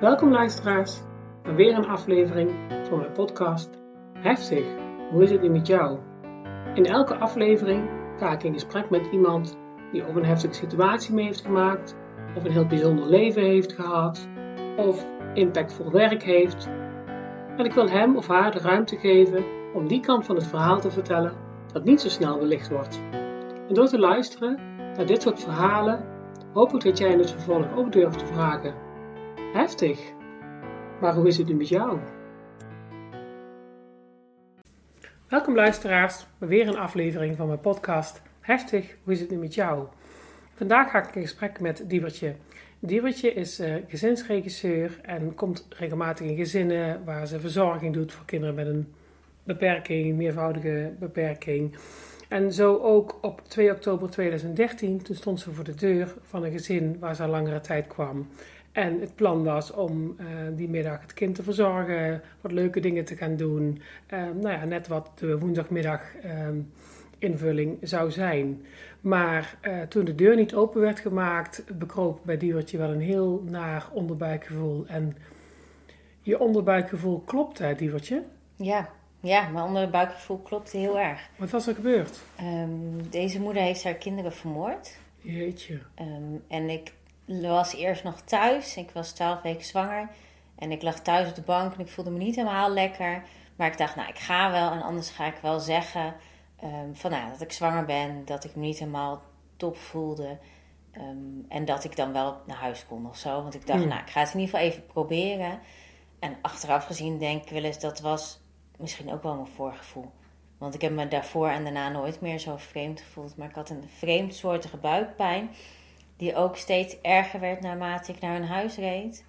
Welkom luisteraars bij weer een aflevering van mijn podcast Heftig, hoe is het nu met jou? In elke aflevering ga ik in gesprek met iemand die of een heftige situatie mee heeft gemaakt, of een heel bijzonder leven heeft gehad, of impactvol werk heeft. En ik wil hem of haar de ruimte geven om die kant van het verhaal te vertellen dat niet zo snel belicht wordt. En door te luisteren naar dit soort verhalen hoop ik dat jij in het vervolg ook durft te vragen Heftig. Maar hoe is het nu met jou? Welkom luisteraars weer een aflevering van mijn podcast Heftig, hoe is het nu met jou? Vandaag ga ik in gesprek met Diebertje. Diebertje is uh, gezinsregisseur en komt regelmatig in gezinnen waar ze verzorging doet voor kinderen met een beperking, meervoudige beperking. En zo ook op 2 oktober 2013, toen stond ze voor de deur van een gezin waar ze al langere tijd kwam. En het plan was om uh, die middag het kind te verzorgen, wat leuke dingen te gaan doen. Uh, nou ja, net wat de woensdagmiddag uh, invulling zou zijn. Maar uh, toen de deur niet open werd gemaakt, bekroop bij Diewertje wel een heel naar onderbuikgevoel. En je onderbuikgevoel klopt, hè, Diewertje? Ja, ja, mijn onderbuikgevoel klopte heel erg. Wat was er gebeurd? Um, deze moeder heeft haar kinderen vermoord. Jeetje. Um, en ik was eerst nog thuis. Ik was twaalf weken zwanger. En ik lag thuis op de bank en ik voelde me niet helemaal lekker. Maar ik dacht, nou, ik ga wel. En anders ga ik wel zeggen um, van, nou, dat ik zwanger ben. Dat ik me niet helemaal top voelde. Um, en dat ik dan wel naar huis kon of zo. Want ik dacht, Hmm. nou, ik ga het in ieder geval even proberen. En achteraf gezien denk ik wel eens, dat was misschien ook wel mijn voorgevoel. Want ik heb me daarvoor en daarna nooit meer zo vreemd gevoeld. Maar ik had een vreemdsoortige buikpijn die ook steeds erger werd naarmate ik naar hun huis reed.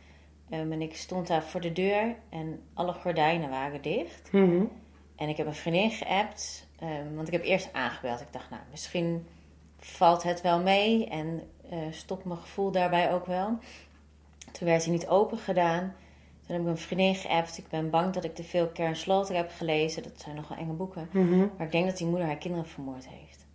Um, en ik stond daar voor de deur en alle gordijnen waren dicht. Mm -hmm. En ik heb een vriendin geappt, um, want ik heb eerst aangebeld. Ik dacht, nou, misschien valt het wel mee en uh, stopt mijn gevoel daarbij ook wel. Toen werd hij niet open gedaan. Toen heb ik een vriendin geappt. Ik ben bang dat ik te veel Kern Slaughter heb gelezen. Dat zijn nogal enge boeken. Mm -hmm. Maar ik denk dat die moeder haar kinderen vermoord heeft.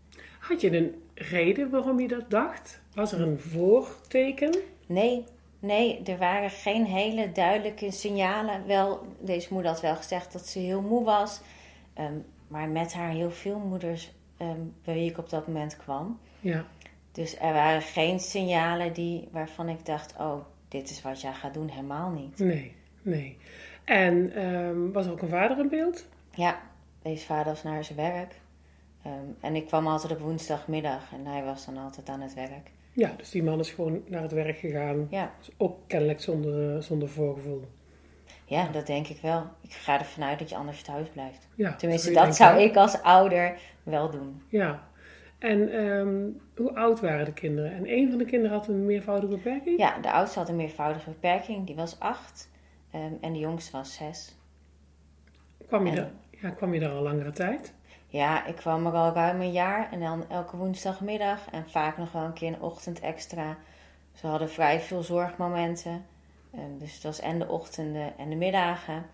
Had je een reden waarom je dat dacht? Was er een voorteken? Nee, nee, er waren geen hele duidelijke signalen. Wel, deze moeder had wel gezegd dat ze heel moe was. Um, maar met haar heel veel moeders um, bij wie ik op dat moment kwam. Ja. Dus er waren geen signalen die, waarvan ik dacht, oh, dit is wat jij gaat doen. Helemaal niet. Nee, nee. En um, was er ook een vader in beeld? Ja, deze vader was naar zijn werk. Um, en ik kwam altijd op woensdagmiddag en hij was dan altijd aan het werk. Ja, dus die man is gewoon naar het werk gegaan. Ja. Dus ook kennelijk zonder, zonder voorgevoel. Ja, dat denk ik wel. Ik ga ervan uit dat je anders thuis blijft. Ja, Tenminste, dat zou ik als ouder wel doen. Ja. En um, hoe oud waren de kinderen? En een van de kinderen had een meervoudige beperking? Ja, de oudste had een meervoudige beperking. Die was acht. Um, en de jongste was zes. Kwam je, en... daar, ja, kwam je daar al langere tijd? Ja, ik kwam er al ruim een jaar en dan elke woensdagmiddag en vaak nog wel een keer een ochtend extra. Ze hadden vrij veel zorgmomenten. Um, dus het was en de ochtenden en de middagen.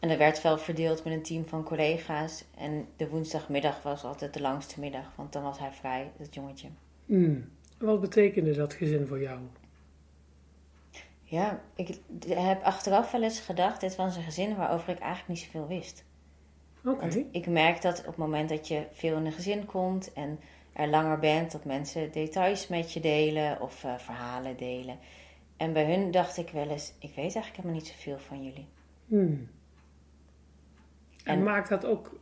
En dat werd wel verdeeld met een team van collega's. En de woensdagmiddag was altijd de langste middag, want dan was hij vrij, dat jongetje. Mm. Wat betekende dat gezin voor jou? Ja, ik heb achteraf wel eens gedacht, dit was een gezin waarover ik eigenlijk niet zoveel wist. Okay. ik merk dat op het moment dat je veel in een gezin komt en er langer bent, dat mensen details met je delen of uh, verhalen delen. En bij hun dacht ik wel eens, ik weet eigenlijk helemaal niet zoveel van jullie. Hmm. En, en, maakt dat ook,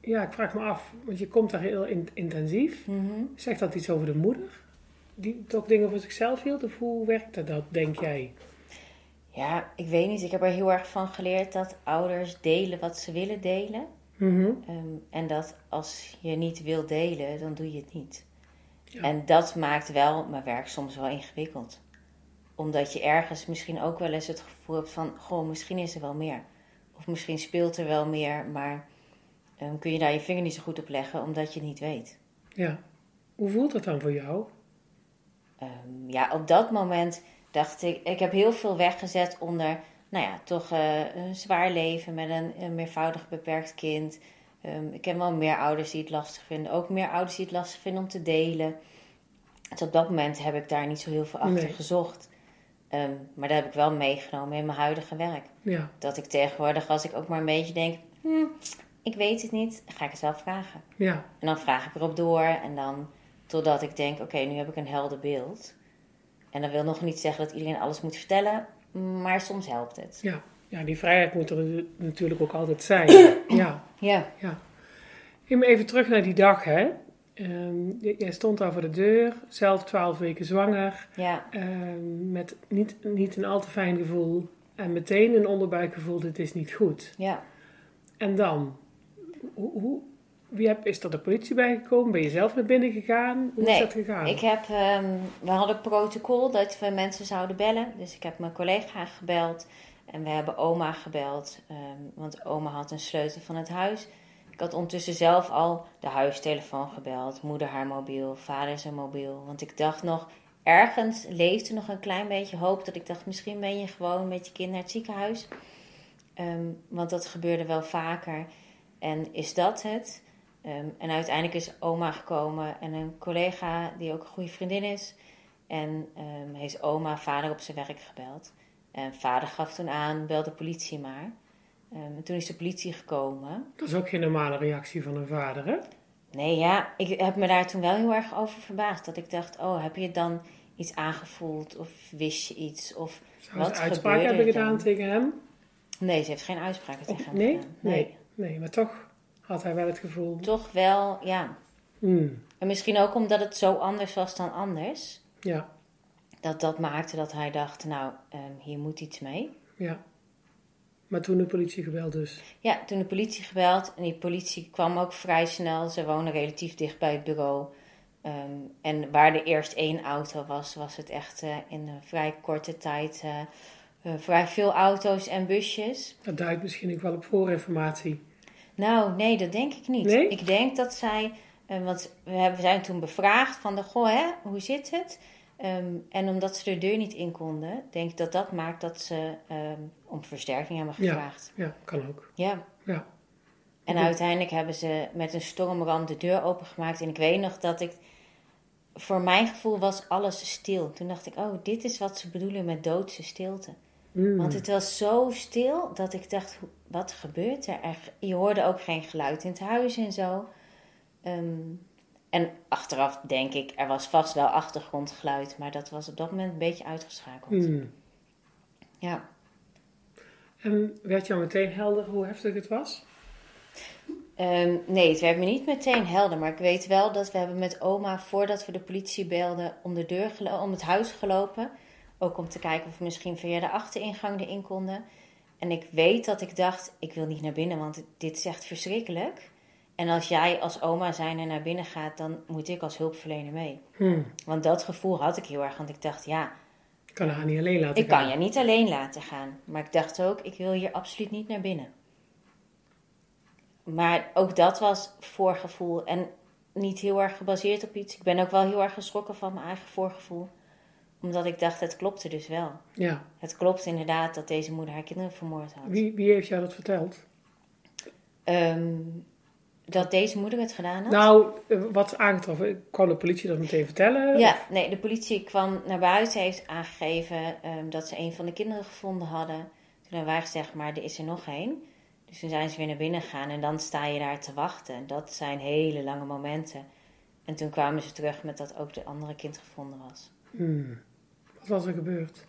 ja, ik vraag me af, want je komt daar heel in, intensief. Mm -hmm. Zegt dat iets over de moeder? Die toch dingen voor zichzelf hield? Of hoe werkte dat, denk jij? Ja, ik weet niet. Ik heb er heel erg van geleerd dat ouders delen wat ze willen delen. Mm -hmm. um, en dat als je niet wil delen, dan doe je het niet. Ja. En dat maakt wel mijn werk soms wel ingewikkeld. Omdat je ergens misschien ook wel eens het gevoel hebt van... Goh, misschien is er wel meer. Of misschien speelt er wel meer, maar um, kun je daar je vinger niet zo goed op leggen omdat je het niet weet. Ja. Hoe voelt dat dan voor jou? Um, ja, op dat moment dacht ik, ik heb heel veel weggezet onder, nou ja, toch uh, een zwaar leven met een, een meervoudig beperkt kind. Um, ik ken wel meer ouders die het lastig vinden, ook meer ouders die het lastig vinden om te delen. Dus op dat moment heb ik daar niet zo heel veel achter Nee. gezocht. Ehm, maar dat heb ik wel meegenomen in mijn huidige werk. Ja, Dat ik tegenwoordig, als ik ook maar een beetje denk, hm, ik weet het niet, ga ik het zelf vragen. ja, En dan vraag ik erop door en dan totdat ik denk, oké, nu heb ik een helder beeld. En dat wil nog niet zeggen dat iedereen alles moet vertellen, maar soms helpt het. ja. Ja, die vrijheid moet er natuurlijk ook altijd zijn. Ja, Ja, ja. Even terug naar die dag, hè. Ehm, jij stond daar voor de deur, zelf twaalf weken zwanger, ja, ehm, met niet, niet een al te fijn gevoel en meteen een onderbuikgevoel, dit is niet goed. ja. En dan, hoe, hoe, wie heb, is er de politie bijgekomen? Ben je zelf naar binnen gegaan? Hoe is dat gegaan? Ik heb, ehm, we hadden protocol dat we mensen zouden bellen. Dus ik heb mijn collega gebeld en we hebben oma gebeld. ehm, want oma had een sleutel van het huis. Ik had ondertussen zelf al de huistelefoon gebeld. Moeder haar mobiel, vader zijn mobiel. Want ik dacht nog, ergens leefde nog een klein beetje hoop. Dat ik dacht, misschien ben je gewoon met je kind naar het ziekenhuis. Ehm, want dat gebeurde wel vaker. En is dat het? Ehm, en uiteindelijk is oma gekomen en een collega die ook een goede vriendin is. En ehm, heeft oma vader op zijn werk gebeld. En vader gaf toen aan, bel de politie maar. En toen is de politie gekomen. Dat is ook geen normale reactie van een vader, hè? Nee, ja, ik heb me daar toen wel heel erg over verbaasd. Dat ik dacht, oh, heb je dan iets aangevoeld? Of wist je iets? Of Zou Wat ze uitspraak hebben gedaan tegen hem? nee, ze heeft geen uitspraken tegen hem nee? gedaan. nee? Nee, maar toch had hij wel het gevoel... Toch wel, ja. Hmm, En misschien ook omdat het zo anders was dan anders. ja, Dat dat maakte dat hij dacht, nou, ehm, hier moet iets mee. ja. Maar toen de politie gebeld dus. Ja, toen de politie gebeld en die politie kwam ook vrij snel. Ze wonen relatief dicht bij het bureau. Ehm, en waar er eerst één auto was, was het echt eh, in een vrij korte tijd eh, eh, vrij veel auto's en busjes. Dat duidt misschien ook wel op voorinformatie. Nou, nee, dat denk ik niet. Nee? Ik denk dat zij, eh, want we hebben- we zijn toen bevraagd van de, goh, hè, hoe zit het? Ehm, en omdat ze de deur niet in konden, denk ik dat dat maakt dat ze ehm, om versterking hebben gevraagd. Ja, kan ook. Ja. Ja. En uiteindelijk hebben ze met een stormram de deur opengemaakt. En ik weet nog dat ik, voor mijn gevoel was alles stil. Toen dacht ik, oh, dit is wat ze bedoelen met doodse stilte. Hmm. Want het was zo stil dat ik dacht, wat gebeurt er? Je hoorde ook geen geluid in het huis en zo. Ehm, en achteraf denk ik, er was vast wel achtergrondgeluid. Maar dat was op dat moment een beetje uitgeschakeld. Hmm. Ja. En werd jou meteen helder hoe heftig het was? Ehm, nee, het werd me niet meteen helder. Maar ik weet wel dat we hebben met oma, voordat we de politie belden, om, de deur om het huis gelopen. Ook om te kijken of we misschien via de achteringang erin konden. En ik weet dat ik dacht, ik wil niet naar binnen, want dit is echt verschrikkelijk. En als jij als oma zijn er naar binnen gaat, dan moet ik als hulpverlener mee. Hmm. Want dat gevoel had ik heel erg, want ik dacht, ja, Ik kan haar niet alleen laten ik kan gaan. je niet alleen laten gaan. Maar ik dacht ook, ik wil hier absoluut niet naar binnen. Maar ook dat was voorgevoel en niet heel erg gebaseerd op iets. Ik ben ook wel heel erg geschrokken van mijn eigen voorgevoel. Omdat ik dacht, het klopte dus wel. Ja. Het klopt inderdaad dat deze moeder haar kinderen vermoord had. Wie, wie heeft jou dat verteld? Ehm, dat deze moeder het gedaan had? Nou, eh, wat aangetroffen? Kon de politie dat meteen vertellen? Ja, nee, de politie kwam naar buiten, heeft aangegeven ehm, dat ze een van de kinderen gevonden hadden. Toen hebben wij gezegd, maar er is er nog één. Dus toen zijn ze weer naar binnen gegaan en dan sta je daar te wachten. Dat zijn hele lange momenten. En toen kwamen ze terug met dat ook de andere kind gevonden was. Hmm. Wat was er gebeurd?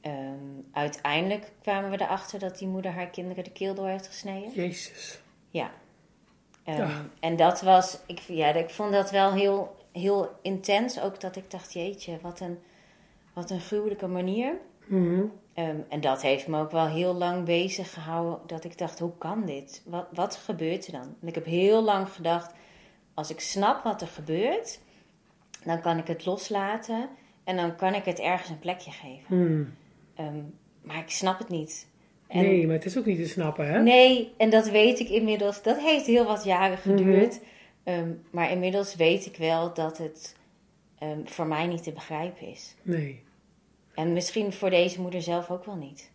Ehm, uiteindelijk kwamen we erachter dat die moeder haar kinderen de keel door heeft gesneden. Jezus. Ja. Ehm, Ja. En dat was, ik, ja, ik vond dat wel heel, heel intens. Ook dat ik dacht, jeetje, wat een, wat een gruwelijke manier. Mhm. Ehm, en dat heeft me ook wel heel lang bezig gehouden. Dat ik dacht, hoe kan dit? Wat, wat gebeurt er dan? En ik heb heel lang gedacht, als ik snap wat er gebeurt, dan kan ik het loslaten. En dan kan ik het ergens een plekje geven. Hmm. Ehm, maar ik snap het niet. En- Nee, maar het is ook niet te snappen, hè? Nee, en dat weet ik inmiddels. Dat heeft heel wat jaren geduurd. Ehm, maar inmiddels weet ik wel dat het ehm, voor mij niet te begrijpen is. Nee. En misschien voor deze moeder zelf ook wel niet.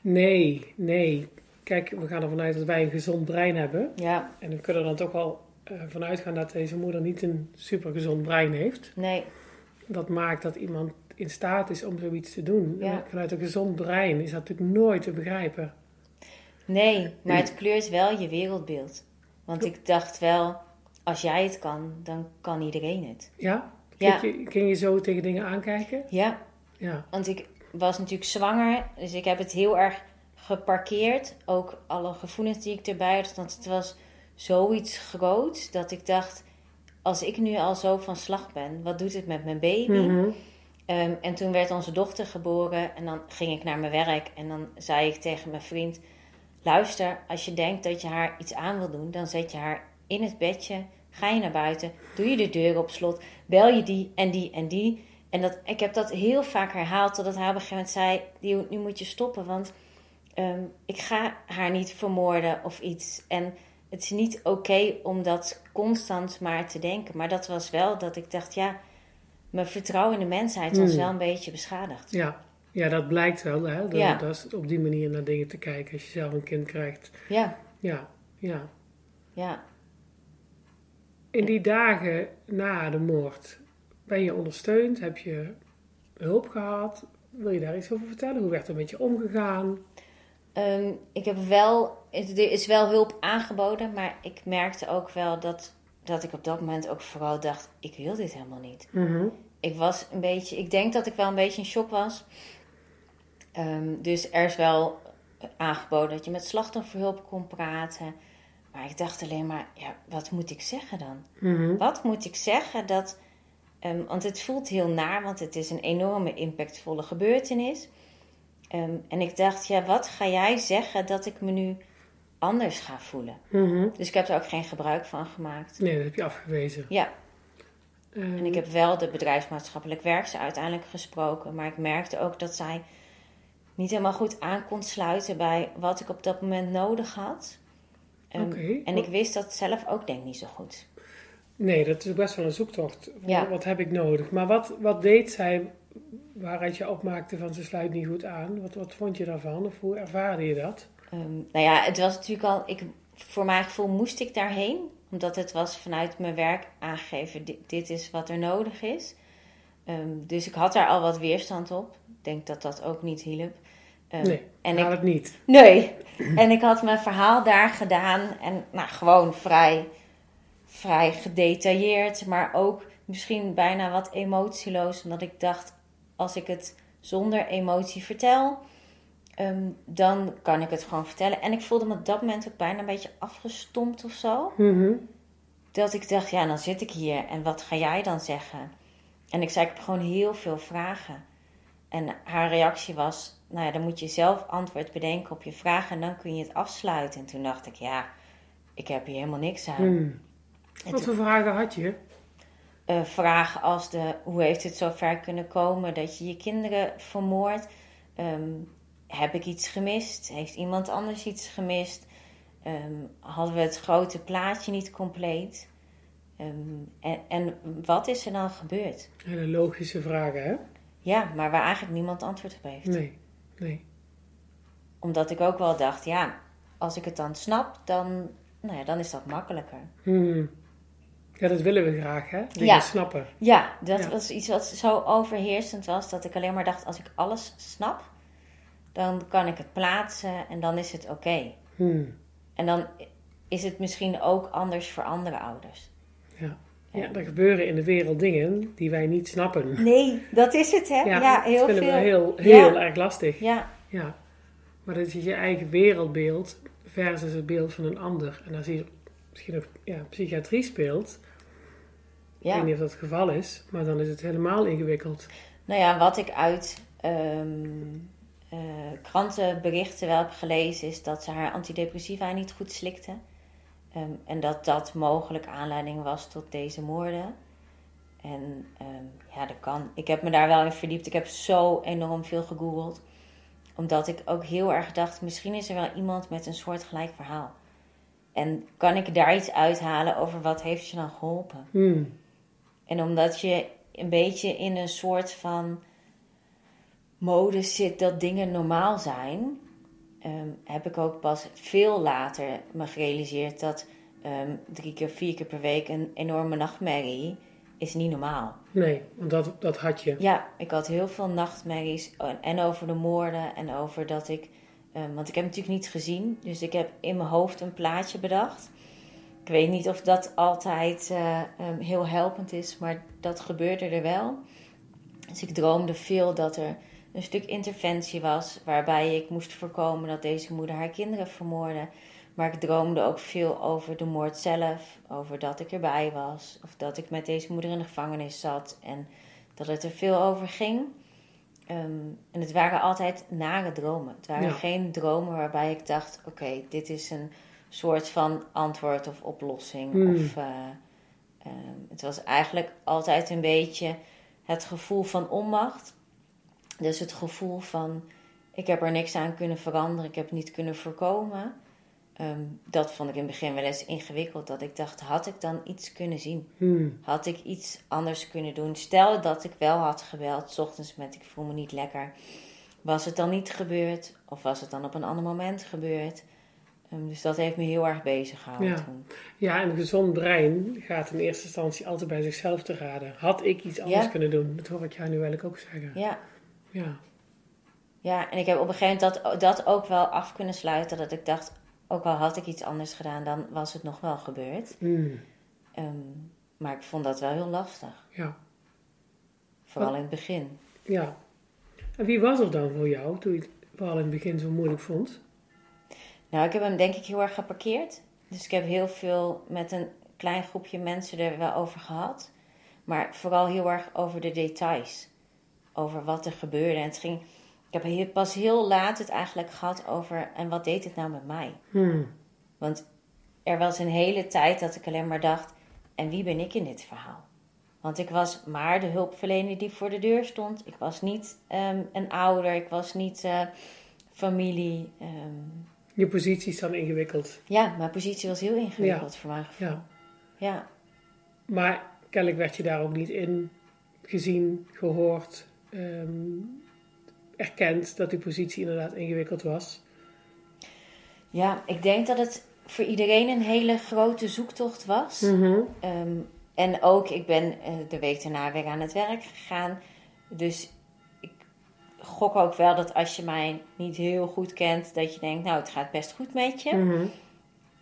Nee, nee. Kijk, we gaan ervan uit dat wij een gezond brein hebben. Ja, En we kunnen er dan toch wel eh, vanuit gaan dat deze moeder niet een super gezond brein heeft. nee, Dat maakt dat iemand in staat is om zoiets te doen. Ja. Vanuit een gezond brein is dat natuurlijk nooit te begrijpen. Nee, maar het kleurt wel je wereldbeeld. Want ik dacht wel, als jij het kan, dan kan iedereen het. Ja? Ja. Je, kun je zo tegen dingen aankijken? Ja, Ja. want ik was natuurlijk zwanger, dus ik heb het heel erg geparkeerd. Ook alle gevoelens die ik erbij had, want het was zoiets groots dat ik dacht, als ik nu al zo van slag ben, wat doet het met mijn baby? Mhm. Ehm, en toen werd onze dochter geboren en dan ging ik naar mijn werk en dan zei ik tegen mijn vriend: Luister, als je denkt dat je haar iets aan wil doen, dan zet je haar in het bedje, ga je naar buiten, doe je de deur op slot, bel je die en die en die. En dat, ik heb dat heel vaak herhaald totdat hij op een gegeven moment zei: "Die- Nu moet je stoppen, want ehm, ik ga haar niet vermoorden of iets. En het is niet oké om dat constant maar te denken. Maar dat was wel dat ik dacht: Ja mijn vertrouwen in de mensheid was Hmm. wel een beetje beschadigd. Ja. ja, dat blijkt wel. Hè? Dat, Ja. dat is op die manier naar dingen te kijken als je zelf een kind krijgt. Ja, Ja, ja. ja. In die dagen na de moord ben je ondersteund? Heb je hulp gehad? Wil je daar iets over vertellen? Hoe werd er met je omgegaan? Ehm, ik heb wel, er is wel hulp aangeboden, maar ik merkte ook wel dat, dat ik op dat moment ook vooral dacht, ik wil dit helemaal niet. Mhm. Ik was een beetje, ik denk dat ik wel een beetje in shock was. Ehm, dus er is wel aangeboden dat je met slachtofferhulp kon praten. Maar ik dacht alleen maar, ja, wat moet ik zeggen dan? Mhm. Wat moet ik zeggen dat. ehm, want het voelt heel naar, want het is een enorme impactvolle gebeurtenis. Ehm, en ik dacht, ja, wat ga jij zeggen dat ik me nu anders ga voelen? Mhm. Dus ik heb er ook geen gebruik van gemaakt. Nee, dat heb je afgewezen. Ja, Ehm, en ik heb wel de bedrijfsmaatschappelijk werkster uiteindelijk gesproken. Maar ik merkte ook dat zij niet helemaal goed aan kon sluiten bij wat ik op dat moment nodig had. Oké. En ik wist dat zelf ook denk ik niet zo goed. Nee, dat is best wel een zoektocht. Ja. Wat heb ik nodig? Maar wat, wat deed zij waaruit je opmaakte van ze sluit niet goed aan? Wat, wat vond je daarvan? Of hoe ervaarde je dat? Ehm, nou ja, het was natuurlijk al. Ik, voor mijn gevoel moest ik daarheen. Omdat het was vanuit mijn werk aangegeven: dit, dit is wat er nodig is. Ehm, dus ik had daar al wat weerstand op. Ik denk dat dat ook niet hielp. Ehm, nee, en ik, het niet. nee. en ik had mijn verhaal daar gedaan. En nou, gewoon vrij, vrij gedetailleerd. Maar ook misschien bijna wat emotieloos. Omdat ik dacht: als ik het zonder emotie vertel. Ehm, dan kan ik het gewoon vertellen. En ik voelde me op dat moment ook bijna een beetje afgestompt of zo. Mhm. Dat ik dacht, ja, dan zit ik hier en wat ga jij dan zeggen? En ik zei, ik heb gewoon heel veel vragen. En haar reactie was, nou ja, dan moet je zelf antwoord bedenken op je vragen en dan kun je het afsluiten. En toen dacht ik, ja, ik heb hier helemaal niks aan. En Wat voor vragen had je? Eh, vragen als de hoe heeft het zo ver kunnen komen dat je je kinderen vermoordt? Ehm, heb ik iets gemist? Heeft iemand anders iets gemist? Ehm, hadden we het grote plaatje niet compleet? Ehm, en, en wat is er dan gebeurd? Hele logische vragen, hè? Ja, maar waar eigenlijk niemand antwoord op heeft. Nee, nee. Omdat ik ook wel dacht, ja, als ik het dan snap, dan, nou ja, dan is dat makkelijker. Hmm. Ja, dat willen we graag, hè? Dingen Ja. snappen. Ja, dat Ja. was iets wat zo overheersend was dat ik alleen maar dacht: als ik alles snap, dan kan ik het plaatsen en dan is het oké. Hmm. En dan is het misschien ook anders voor andere ouders. Ja. ja, er gebeuren in de wereld dingen die wij niet snappen. Nee, dat is het, hè? Ja, heel dat vinden veel. we heel, heel Ja. erg lastig. Ja, Ja. Maar dat is je eigen wereldbeeld versus het beeld van een ander. En als hier misschien nog ja, psychiatrie speelt, ik weet niet of dat het geval is, maar dan is het helemaal ingewikkeld. Nou ja, wat ik uit ehm, eh, krantenberichten wel heb gelezen, is dat ze haar antidepressiva niet goed slikte. Ehm, en dat dat mogelijk aanleiding was tot deze moorden. En ehm, ja, dat kan. Ik heb me daar wel in verdiept. Ik heb zo enorm veel gegoogeld. Omdat ik ook heel erg dacht, misschien is er wel iemand met een soortgelijk verhaal. En kan ik daar iets uithalen over wat heeft je dan geholpen? Hmm. En omdat je een beetje in een soort van modus zit dat dingen normaal zijn, ehm, heb ik ook pas veel later me gerealiseerd dat ehm, drie keer, vier keer per week een enorme nachtmerrie is niet normaal. Nee, want dat, dat had je. Ja, ik had heel veel nachtmerries. En over de moorden en over dat ik. Um, want ik heb het natuurlijk niet gezien. Dus ik heb in mijn hoofd een plaatje bedacht. Ik weet niet of dat altijd uh, um, heel helpend is, maar dat gebeurde er wel. Dus ik droomde veel dat er een stuk interventie was. Waarbij ik moest voorkomen dat deze moeder haar kinderen vermoordde. Maar ik droomde ook veel over de moord zelf, over dat ik erbij was, of dat ik met deze moeder in de gevangenis zat en dat het er veel over ging. Ehm, en het waren altijd nare dromen. Het waren geen dromen waarbij ik dacht: oké, dit is een soort van antwoord of oplossing. Hmm. Of, uh, het was eigenlijk altijd een beetje het gevoel van onmacht. Dus het gevoel van: ik heb er niks aan kunnen veranderen, ik heb het niet kunnen voorkomen. Ehm, dat vond ik in het begin wel eens ingewikkeld. Dat ik dacht, had ik dan iets kunnen zien? Hmm. Had ik iets anders kunnen doen? Stel dat ik wel had gebeld, s ochtends met ik voel me niet lekker. Was het dan niet gebeurd? Of was het dan op een ander moment gebeurd? Um, dus dat heeft me heel erg bezig gehouden Ja. toen. Ja, en een gezond brein gaat in eerste instantie altijd bij zichzelf te raden. Had ik iets anders Ja. kunnen doen? Dat hoor ik jou nu eigenlijk ook zeggen. Ja. Ja. ja, en ik heb op een gegeven moment dat, dat ook wel af kunnen sluiten. Dat ik dacht, ook al had ik iets anders gedaan, dan was het nog wel gebeurd. Hmm. Ehm, maar ik vond dat wel heel lastig. Ja. Vooral Wat- in het begin. Ja. En wie was er dan voor jou toen je het vooral in het begin zo moeilijk vond? Nou, ik heb hem denk ik heel erg geparkeerd. Dus ik heb heel veel met een klein groepje mensen er wel over gehad. Maar vooral heel erg over de details. Over wat er gebeurde. En het ging, ik heb pas heel laat het eigenlijk gehad over... En wat deed het nou met mij? Hmm. Want er was een hele tijd dat ik alleen maar dacht... En wie ben ik in dit verhaal? Want ik was maar de hulpverlener die voor de deur stond. Ik was niet ehm, een ouder. Ik was niet eh, familie. ehm, Je positie is dan ingewikkeld. ja, mijn positie was heel ingewikkeld voor mijn gevoel. Ja. Ja. Maar kennelijk werd je daar ook niet in gezien, gehoord, ehm, erkend dat die positie inderdaad ingewikkeld was. ja, ik denk dat het voor iedereen een hele grote zoektocht was. Mhm. Ehm, en ook, ik ben eh, de week daarna weer aan het werk gegaan. Dus gok ook wel dat als je mij niet heel goed kent, dat je denkt, nou, het gaat best goed met je. Mhm.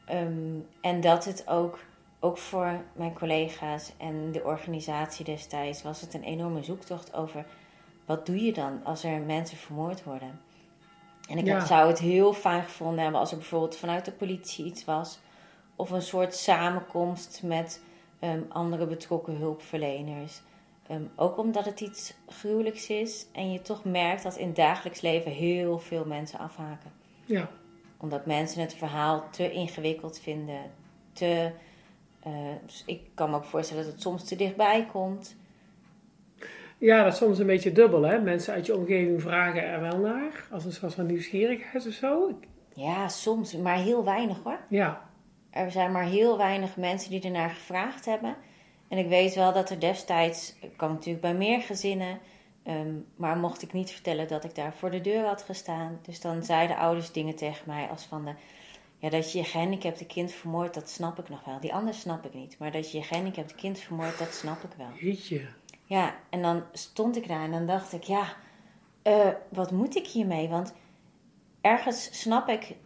Ehm, en dat het ook, ook voor mijn collega's en de organisatie destijds was het een enorme zoektocht over wat doe je dan als er mensen vermoord worden. En ik Ja. zou het heel fijn gevonden hebben als er bijvoorbeeld vanuit de politie iets was. Of een soort samenkomst met ehm, andere betrokken hulpverleners. Ehm, ook omdat het iets gruwelijks is en je toch merkt dat in het dagelijks leven heel veel mensen afhaken Ja. omdat mensen het verhaal te ingewikkeld vinden. Te, eh, dus ik kan me ook voorstellen dat het soms te dichtbij komt. ja, dat is soms een beetje dubbel, hè? Mensen uit je omgeving vragen er wel naar, als een soort van nieuwsgierigheid of zo. Ja, soms, maar heel weinig hoor. Ja, Er zijn maar heel weinig mensen die ernaar gevraagd hebben. En ik weet wel dat er destijds, ik kwam natuurlijk bij meer gezinnen, ehm, maar mocht ik niet vertellen dat ik daar voor de deur had gestaan. Dus dan zeiden ouders dingen tegen mij als van de, ja, dat je je gehandicapte kind vermoordt, dat snap ik nog wel. Die anders snap ik niet. Maar dat je je gehandicapte kind vermoordt, dat snap ik wel. jeetje. Ja, en dan stond ik daar en dan dacht ik, ja, eh, wat moet ik hiermee? Want ergens snap ik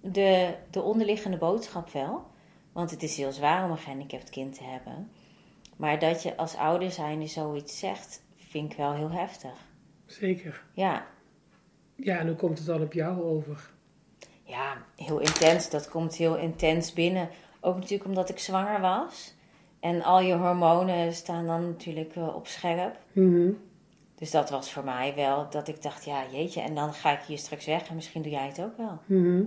de, de onderliggende boodschap wel. Want het is heel zwaar om een gehandicapt kind te hebben. Maar dat je als ouder zijnde zoiets zegt, vind ik wel heel heftig. Zeker. Ja, Ja, en hoe komt het dan op jou over? ja, heel intens. Dat komt heel intens binnen. Ook natuurlijk omdat ik zwanger was. En al je hormonen staan dan natuurlijk eh, op scherp. Mhm. Dus dat was voor mij wel dat ik dacht, ja jeetje, en dan ga ik hier straks weg en misschien doe jij het ook wel. Mhm.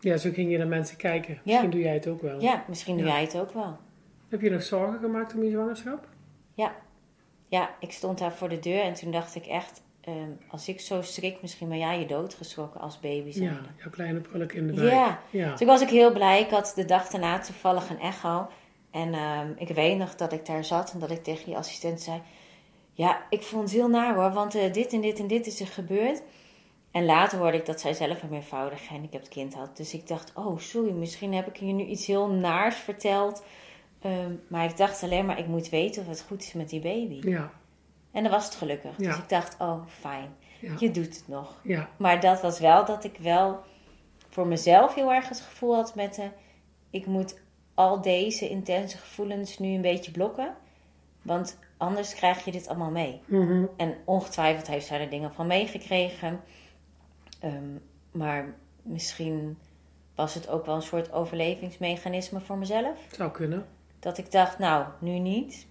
Ja, zo ging je naar mensen kijken. Misschien doe jij het ook wel. Ja, misschien doe Ja. jij het ook wel. Heb je nog zorgen gemaakt om je zwangerschap? Ja, ik stond daar voor de deur en toen dacht ik echt, ehm, als ik zo strik, misschien ben jij je doodgeschrokken als baby zijn. Ja, jouw kleine prulk in de buik. Ja. Ja. Ik was ook heel blij. Ik had de dag daarna toevallig een echo. En ehm, ik weet nog dat ik daar zat en dat ik tegen die assistent zei... Ja, ik vond het heel naar hoor, want eh, dit en dit en dit is er gebeurd. En later hoorde ik dat zij zelf een meervoudig gehandicapt kind had. Dus ik dacht, oh sorry, misschien heb ik je nu iets heel naars verteld... Ehm, maar ik dacht alleen maar, ik moet weten of het goed is met die baby. Ja, En dan was het gelukkig. Ja. Dus ik dacht, oh, fijn. ja, Je doet het nog. ja, Maar dat was wel dat ik wel voor mezelf heel erg het gevoel had met de... Ik moet al deze intense gevoelens nu een beetje blokken. Want anders krijg je dit allemaal mee. Mhm. En ongetwijfeld heeft zij er dingen van meegekregen. Ehm, maar misschien was het ook wel een soort overlevingsmechanisme voor mezelf. zou kunnen. Dat ik dacht, nou, nu niet.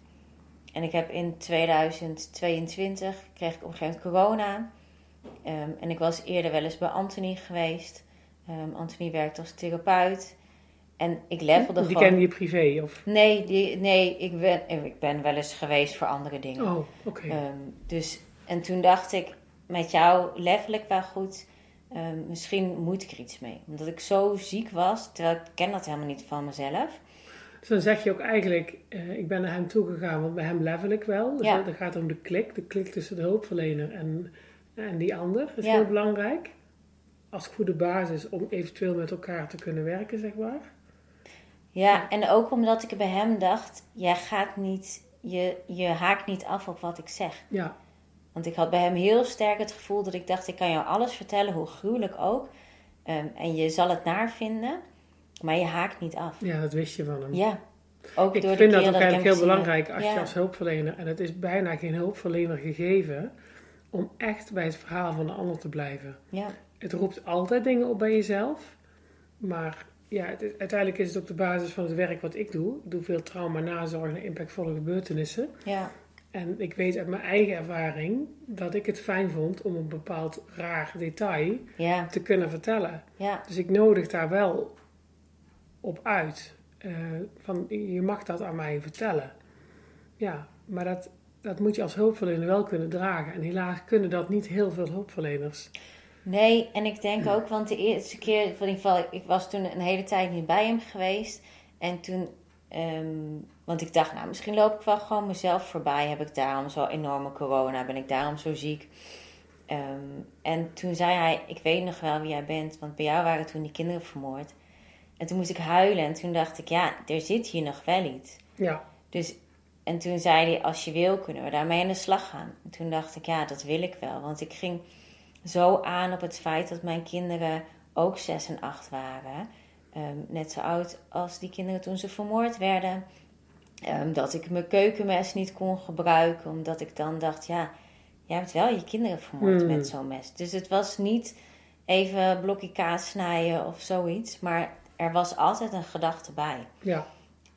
En ik heb in 2022, kreeg ik op een gegeven moment corona. Ehm, en ik was eerder wel eens bij Anthony geweest. Ehm Anthony werkt als therapeut. En ik levelde Die gewoon... kende je privé, of? Nee, die, nee ik, ben, ik ben wel eens geweest voor andere dingen. Oh, oké. Ehm, dus, en toen dacht ik, met jou level ik wel goed. Misschien moet ik er iets mee. Omdat ik zo ziek was, terwijl ik ken dat helemaal niet van mezelf. Dus dan zeg je ook eigenlijk, eh, ik ben naar hem toegegaan, want bij hem level ik wel. Dus Ja. gaat het om de klik, de klik tussen de hulpverlener en, en die ander. Dat is Ja. heel belangrijk. Als goede basis om eventueel met elkaar te kunnen werken, zeg maar. Ja, en ook omdat ik bij hem dacht, jij gaat niet, je, je haakt niet af op wat ik zeg. Ja, Want ik had bij hem heel sterk het gevoel dat ik dacht, ik kan jou alles vertellen, hoe gruwelijk ook. Ehm, en je zal het naar vinden, maar je haakt niet af. ja, dat wist je van hem. Ja, ook Ik door de vind dat ook eigenlijk heel belangrijk als je als hulpverlener, en het is bijna geen hulpverlener gegeven, om echt bij het verhaal van de ander te blijven. Ja, Het roept altijd dingen op bij jezelf, maar ja, het uiteindelijk is het op de basis van het werk wat ik doe. Ik doe veel trauma, nazorg en impactvolle gebeurtenissen. ja, En ik weet uit mijn eigen ervaring dat ik het fijn vond om een bepaald raar detail ja, te kunnen vertellen. ja, Dus ik nodig daar wel op uit. Eh, van je mag dat aan mij vertellen. Ja, maar dat, dat moet je als hulpverlener wel kunnen dragen. En helaas kunnen dat niet heel veel hulpverleners. Nee, en ik denk ook, want de eerste keer, in ieder geval, ik was toen een hele tijd niet bij hem geweest. En toen, ehm, want ik dacht, nou, misschien loop ik wel gewoon mezelf voorbij. Heb ik daarom zo enorme corona? Ben ik daarom zo ziek? Ehm, en toen zei hij, ik weet nog wel wie jij bent, want bij jou waren toen die kinderen vermoord. En toen moest ik huilen en toen dacht ik, ja, er zit hier nog wel iets. Ja, Dus, en toen zei hij, als je wil, kunnen we daarmee aan de slag gaan. En toen dacht ik, ja, dat wil ik wel. Want ik ging zo aan op het feit dat mijn kinderen ook zes en acht waren. Ehm, net zo oud als die kinderen toen ze vermoord werden. Ehm, dat ik mijn keukenmes niet kon gebruiken, omdat ik dan dacht, ja, jij hebt wel je kinderen vermoord Hmm. met zo'n mes. Dus het was niet even blokje kaas snijden of zoiets, maar er was altijd een gedachte bij. ja,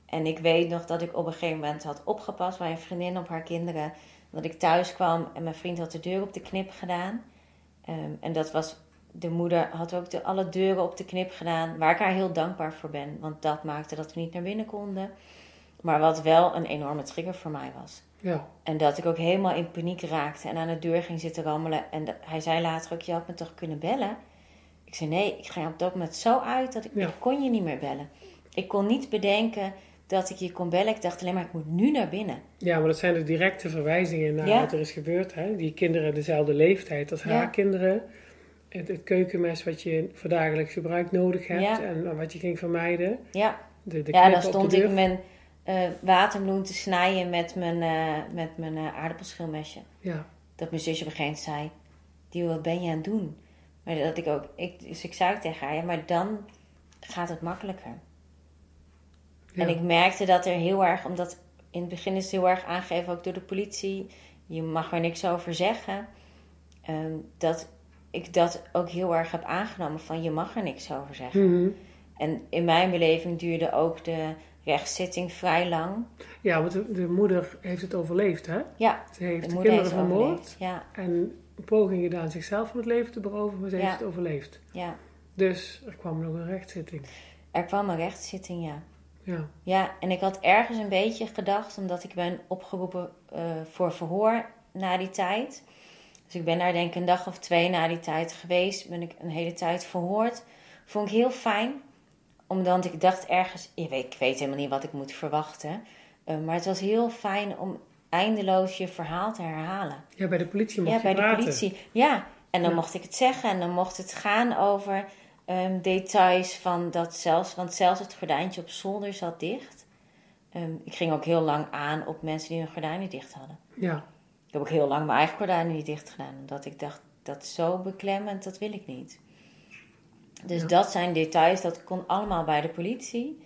En ik weet nog dat ik op een gegeven moment had opgepast bij een vriendin op haar kinderen. Dat ik thuis kwam en mijn vriend had de deur op de knip gedaan. Ehm, en dat was, de moeder had ook de, alle deuren op de knip gedaan. Waar ik haar heel dankbaar voor ben. Want dat maakte dat we niet naar binnen konden. Maar wat wel een enorme trigger voor mij was. ja, En dat ik ook helemaal in paniek raakte en aan de deur ging zitten rammelen. En hij zei later ook, je had me toch kunnen bellen? Ik zei, nee, ik ging op dat moment zo uit dat ik, Ja. ik kon je niet meer bellen. Ik kon niet bedenken dat ik je kon bellen. Ik dacht alleen maar, ik moet nu naar binnen. ja, maar dat zijn de directe verwijzingen naar Ja. wat er is gebeurd. Hè? Die kinderen dezelfde leeftijd als haar kinderen. Het, het keukenmes wat je voor dagelijks gebruik nodig hebt Ja. en wat je ging vermijden. Ja, De, de ja dan de stond deur. ik mijn eh, waterbloem te snijden met mijn, eh, met mijn eh, aardappelschilmesje. Ja, Dat mijn zusje op een gegeven moment zei, die wat ben je aan het doen? Maar dat ik ook, ik, dus ik zei ook tegen haar, ja, maar dan gaat het makkelijker. ja. En ik merkte dat er heel erg, omdat in het begin is het heel erg aangegeven ook door de politie, je mag er niks over zeggen, ehm, dat ik dat ook heel erg heb aangenomen van je mag er niks over zeggen. Mhm. En in mijn beleving duurde ook de rechtszitting vrij lang. ja want de, de moeder heeft het overleefd, hè? Ja, Ze heeft de de, kinderen vermoord. Ja, en een poging gedaan zichzelf van het leven te beroven, maar ze heeft het overleefd. ja. Dus er kwam nog een rechtszitting. Er kwam een rechtszitting, ja. Ja, Ja, en ik had ergens een beetje gedacht, omdat ik ben opgeroepen eh, voor verhoor na die tijd. Dus ik ben daar denk ik een dag of twee na die tijd geweest. Ben ik een hele tijd verhoord. Vond ik heel fijn. Omdat ik dacht ergens, ik weet, ik weet helemaal niet wat ik moet verwachten. Eh, maar het was heel fijn om eindeloos je verhaal te herhalen. ja bij de politie mocht Ja, je bij praten. de politie. Ja, en dan Ja. mocht ik het zeggen en dan mocht het gaan over ehm, details van dat zelfs, want zelfs het gordijntje op zolder zat dicht. Ehm, ik ging ook heel lang aan op mensen die hun gordijnen dicht hadden. Ja, Ik heb ook heel lang mijn eigen gordijnen niet dicht gedaan. Omdat ik dacht, dat is zo beklemmend, dat wil ik niet. Dus Ja. dat zijn details, dat kon allemaal bij de politie.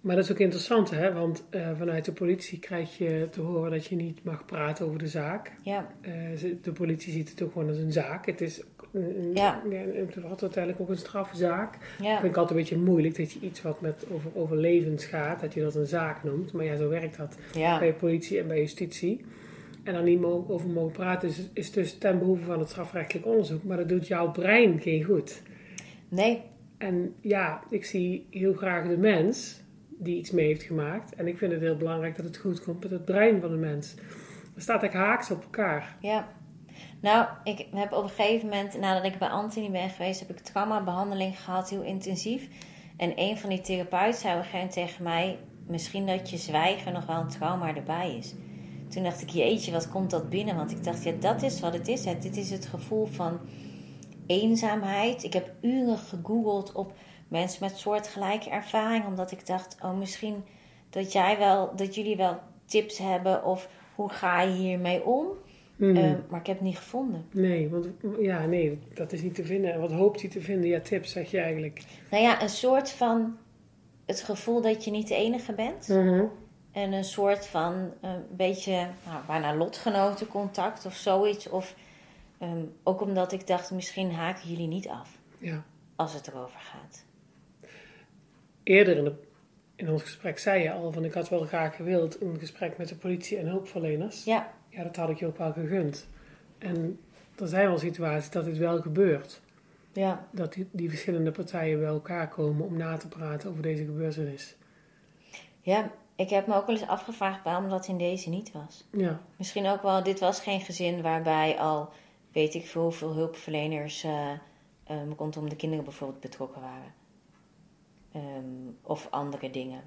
Maar dat is ook interessant, hè? Want eh, vanuit de politie krijg je te horen dat je niet mag praten over de zaak. Ja, Eh, de politie ziet het ook gewoon als een zaak. Het is een, Ja. het wordt uiteindelijk ook een strafzaak. ja, Ik vind het altijd een beetje moeilijk dat je iets wat met over, over levens gaat, dat je dat een zaak noemt. Maar ja, zo werkt dat ja. bij politie en bij justitie. En dan niet mo- over mogen praten is, is dus ten behoeve van het strafrechtelijk onderzoek. Maar dat doet jouw brein geen goed. Nee, En ja, ik zie heel graag de mens die iets mee heeft gemaakt. En ik vind het heel belangrijk dat het goed komt met het brein van de mens. Er staat eigenlijk haaks op elkaar. ja. Nou, ik heb op een gegeven moment, nadat ik bij Anthony ben geweest, heb ik traumabehandeling gehad, heel intensief. En een van die therapeuten zei op tegen mij, misschien dat je zwijgen nog wel een trauma erbij is. Toen dacht ik, jeetje, wat komt dat binnen? Want ik dacht, ja, dat is wat het is. Dit is het gevoel van eenzaamheid. Ik heb uren gegoogeld op mensen met soortgelijke ervaring, omdat ik dacht, oh, misschien dat jij wel, dat jullie wel tips hebben of hoe ga je hiermee om? Mhm. Eh, maar ik heb het niet gevonden. Nee, want ja, nee, dat is niet te vinden. En wat hoopt hij te vinden? Ja, tips zeg je eigenlijk. Nou ja, een soort van het gevoel dat je niet de enige bent. Mhm. En een soort van eh, een beetje, nou, bijna lotgenotencontact of zoiets. Of ehm, ook omdat ik dacht, misschien haken jullie niet af Ja. als het erover gaat. Eerder in, de, in ons gesprek zei je al van ik had wel graag gewild een gesprek met de politie en hulpverleners. Ja, Ja, dat had ik je ook wel gegund. En er zijn wel situaties dat dit wel gebeurt. ja. Dat die, die verschillende partijen bij elkaar komen om na te praten over deze gebeurtenis. Ja, ik heb me ook wel eens afgevraagd waarom dat in deze niet was. Ja, Misschien ook wel, dit was geen gezin waarbij al weet ik veel hoeveel hulpverleners eh, ehm, rondom de kinderen bijvoorbeeld betrokken waren. Ehm, of andere dingen.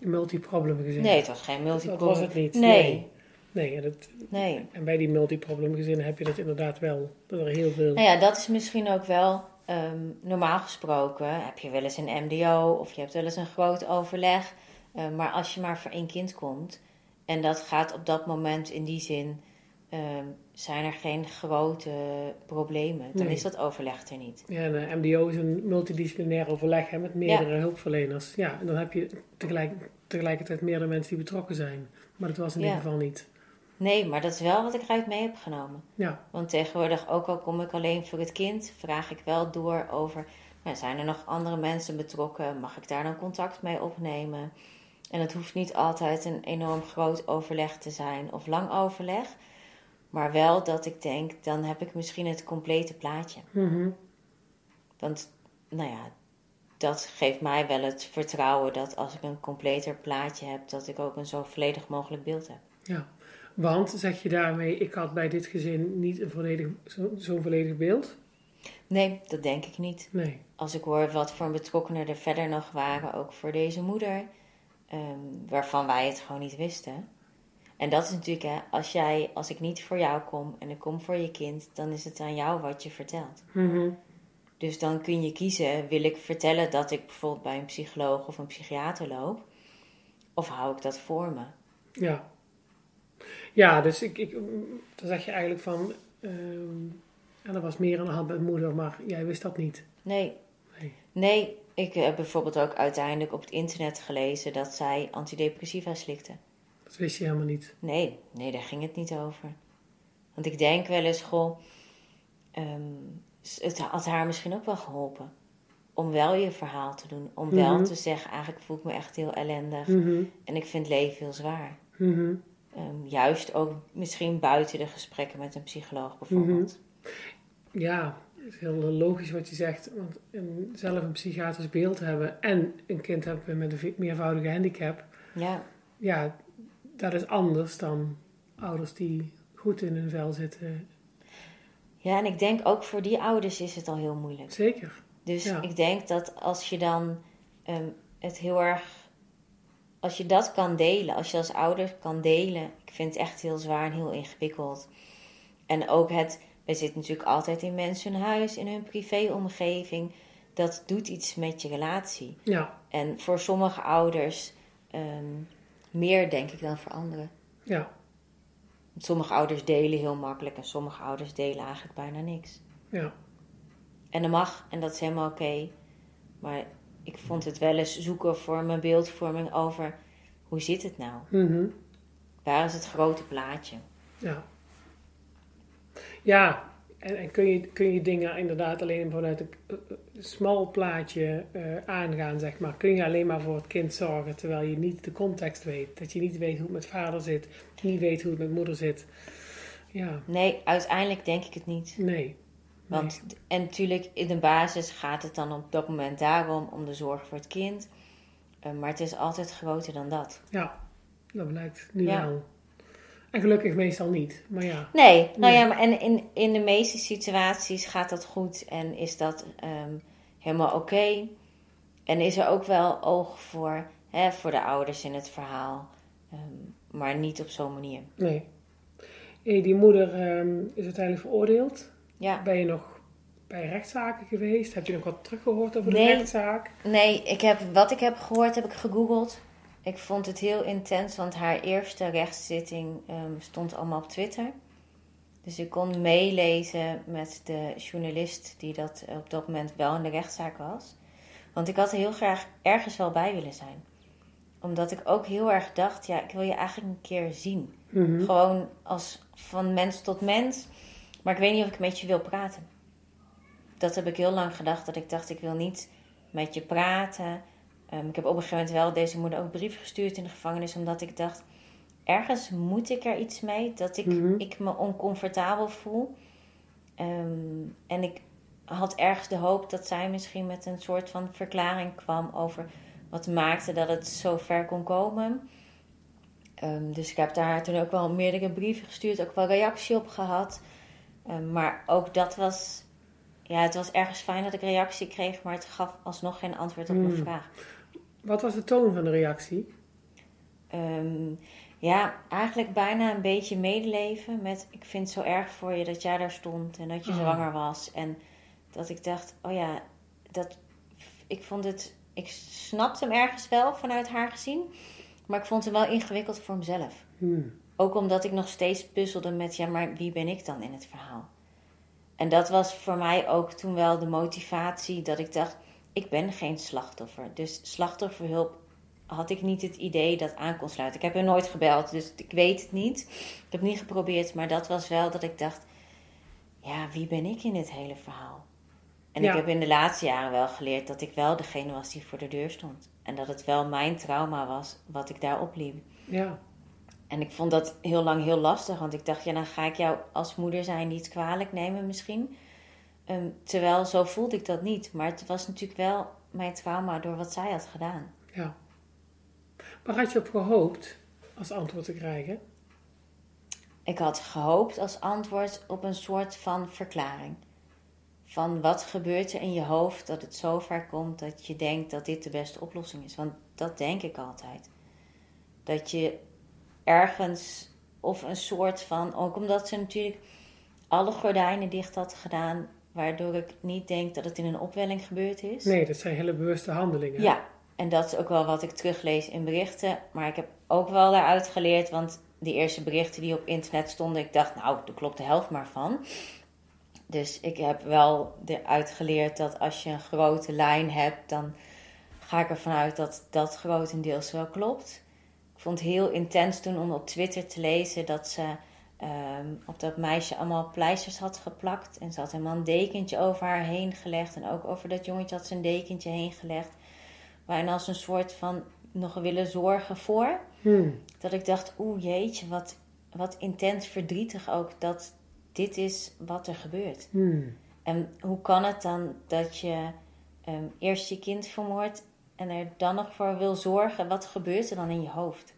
multiproblem gezin. Nee, het was geen dat multiple. was het niet. Nee, Nee. Nee, en, dat, nee. en bij die multiproblem gezinnen heb je dat inderdaad wel. Dat er heel veel. Nou ja, dat is misschien ook wel ehm, normaal gesproken. Heb je wel eens een MDO of je hebt wel eens een groot overleg. Eh, maar als je maar voor één kind komt en dat gaat op dat moment in die zin, ehm, zijn er geen grote problemen. Dan Nee. is dat overleg er niet. Ja, en eh, MDO is een multidisciplinair overleg hè, met meerdere hulpverleners. Ja, en dan heb je tegelijk, tegelijkertijd meerdere mensen die betrokken zijn. Maar dat was in Ja. ieder geval niet. Nee, maar dat is wel wat ik eruit mee heb genomen. Ja, Want tegenwoordig, ook al kom ik alleen voor het kind, vraag ik wel door over: nou, zijn er nog andere mensen betrokken? Mag ik daar dan contact mee opnemen? En het hoeft niet altijd een enorm groot overleg te zijn of lang overleg. Maar wel dat ik denk, dan heb ik misschien het complete plaatje. Mhm. Want, nou ja, dat geeft mij wel het vertrouwen dat als ik een completer plaatje heb, dat ik ook een zo volledig mogelijk beeld heb. ja. Want zeg je daarmee, ik had bij dit gezin niet een volledig, zo- zo'n volledig beeld? Nee, dat denk ik niet. Nee. als ik hoor wat voor betrokkenen er verder nog waren, ook voor deze moeder, ehm, waarvan wij het gewoon niet wisten. En dat is natuurlijk, hè, als, jij, als ik niet voor jou kom en ik kom voor je kind, dan is het aan jou wat je vertelt. Mhm. Dus dan kun je kiezen, wil ik vertellen dat ik bijvoorbeeld bij een psycholoog of een psychiater loop, of hou ik dat voor me? Ja. Ja, dus ik, ik, dan zeg je eigenlijk van, ehm, en er was meer aan de hand met moeder, maar jij wist dat niet. Nee. Nee. Nee, ik heb bijvoorbeeld ook uiteindelijk op het internet gelezen dat zij antidepressiva slikte. Dat wist je helemaal niet. Nee, nee, daar ging het niet over. Want ik denk wel eens, goh, ehm, het had haar misschien ook wel geholpen. Om wel je verhaal te doen. Om wel Mhm. te zeggen, eigenlijk voel ik me echt heel ellendig. Mhm. En ik vind leven heel zwaar. Mhm. Ehm, juist ook misschien buiten de gesprekken met een psycholoog bijvoorbeeld. Ja, het is heel logisch wat je zegt. Want een, zelf een psychiatrisch beeld hebben en een kind hebben met een meervoudige handicap, Ja, ja, dat is anders dan ouders die goed in hun vel zitten. ja, en ik denk ook voor die ouders is het al heel moeilijk. Zeker. Dus Ja. ik denk dat als je dan ehm, het heel erg. Als je dat kan delen, als je als ouder kan delen. Ik vind het echt heel zwaar en heel ingewikkeld. En ook het. We zitten natuurlijk altijd in mensen hun huis, in hun privéomgeving. Dat doet iets met je relatie. Ja, En voor sommige ouders ehm, meer, denk ik, dan voor anderen. Ja, Sommige ouders delen heel makkelijk en sommige ouders delen eigenlijk bijna niks. ja, En dat mag en dat is helemaal oké. Maar ik vond het wel eens zoeken voor mijn beeldvorming over hoe zit het nou? mhm, Waar is het grote plaatje? ja. Ja, en, en kun, je, kun je dingen inderdaad alleen vanuit een eh, eh, smal plaatje eh, aangaan, zeg maar. Kun je alleen maar voor het kind zorgen, terwijl je niet de context weet. Dat je niet weet hoe het met vader zit, niet weet hoe het met moeder zit. Ja, Nee, uiteindelijk denk ik het niet. nee. Want, en natuurlijk, in de basis gaat het dan op dat moment daarom, om de zorg voor het kind. Maar het is altijd groter dan dat. Ja, dat blijkt nu Ja. wel. En gelukkig meestal niet, maar ja. Nee, nou ja, maar en in, in de meeste situaties gaat dat goed en is dat ehm, helemaal oké. En is er ook wel oog voor, hè, voor de ouders in het verhaal. Ehm, maar niet op zo'n manier. Nee. Hey, die moeder ehm, is uiteindelijk veroordeeld. Ja. Ben je nog bij rechtszaken geweest? Heb je nog wat teruggehoord over de rechtszaak? Nee, ik heb, wat ik heb gehoord heb ik gegoogeld. Ik vond het heel intens, want haar eerste rechtszitting ehm, stond allemaal op Twitter. Dus ik kon meelezen met de journalist die dat op dat moment wel in de rechtszaak was. Want ik had er heel graag ergens wel bij willen zijn. Omdat ik ook heel erg dacht, ja, ik wil je eigenlijk een keer zien. Mhm. Gewoon als van mens tot mens. Maar ik weet niet of ik met je wil praten. Dat heb ik heel lang gedacht. Dat ik dacht, ik wil niet met je praten. Ehm, ik heb op een gegeven moment wel deze moeder ook brief gestuurd in de gevangenis. Omdat ik dacht, ergens moet ik er iets mee. Dat ik, Mhm. ik me oncomfortabel voel. Ehm, en ik had ergens de hoop dat zij misschien met een soort van verklaring kwam over wat maakte dat het zo ver kon komen. Ehm, dus ik heb daar toen ook wel meerdere brieven gestuurd, ook wel reactie op gehad. Maar ook dat was, ja, het was ergens fijn dat ik reactie kreeg, maar het gaf alsnog geen antwoord op mijn Hmm. vraag. Wat was de toon van de reactie? Ehm, ja, eigenlijk bijna een beetje medeleven met, ik vind het zo erg voor je dat jij daar stond en dat je Oh. zwanger was. En dat ik dacht, oh ja, dat, ik vond het, ik snapte hem ergens wel vanuit haar gezien, maar ik vond hem wel ingewikkeld voor mezelf. Hmm. Ook omdat ik nog steeds puzzelde met, ja, maar wie ben ik dan in het verhaal? En dat was voor mij ook toen wel de motivatie dat ik dacht, ik ben geen slachtoffer. Dus slachtofferhulp had ik niet het idee dat aan kon sluiten. Ik heb er nooit gebeld, dus ik weet het niet. Ik heb het niet geprobeerd, maar dat was wel dat ik dacht, ja, wie ben ik in dit hele verhaal? En Ja. ik heb in de laatste jaren wel geleerd dat ik wel degene was die voor de deur stond. En dat het wel mijn trauma was wat ik daar opliep. Ja, En ik vond dat heel lang heel lastig, want ik dacht, ja, dan ga ik jou als moeder zijn niet kwalijk nemen misschien. Ehm, terwijl zo voelde ik dat niet. Maar het was natuurlijk wel mijn trauma door wat zij had gedaan. ja. Waar had je op gehoopt als antwoord te krijgen? Ik had gehoopt als antwoord op een soort van verklaring. Van wat gebeurt er in je hoofd dat het zo ver komt dat je denkt dat dit de beste oplossing is. Want dat denk ik altijd. Dat je ergens of een soort van, ook omdat ze natuurlijk alle gordijnen dicht had gedaan, waardoor ik niet denk dat het in een opwelling gebeurd is. Nee, dat zijn hele bewuste handelingen. Ja, en dat is ook wel wat ik teruglees in berichten. Maar ik heb ook wel daaruit geleerd, want die eerste berichten die op internet stonden, ik dacht, nou, daar klopt de helft maar van. Dus ik heb wel eruit geleerd dat als je een grote lijn hebt, dan ga ik ervan uit dat dat grotendeels wel klopt. Ik vond het heel intens toen om op Twitter te lezen dat ze ehm, op dat meisje allemaal pleisters had geplakt. En ze had helemaal een dekentje over haar heen gelegd. En ook over dat jongetje had ze een dekentje heen gelegd. Waarin als een soort van nog willen zorgen voor. Hmm. Dat ik dacht, oeh jeetje, wat, wat intens verdrietig ook dat dit is wat er gebeurt. Hmm. En hoe kan het dan dat je ehm, eerst je kind vermoordt en er dan nog voor wil zorgen? Wat gebeurt er dan in je hoofd?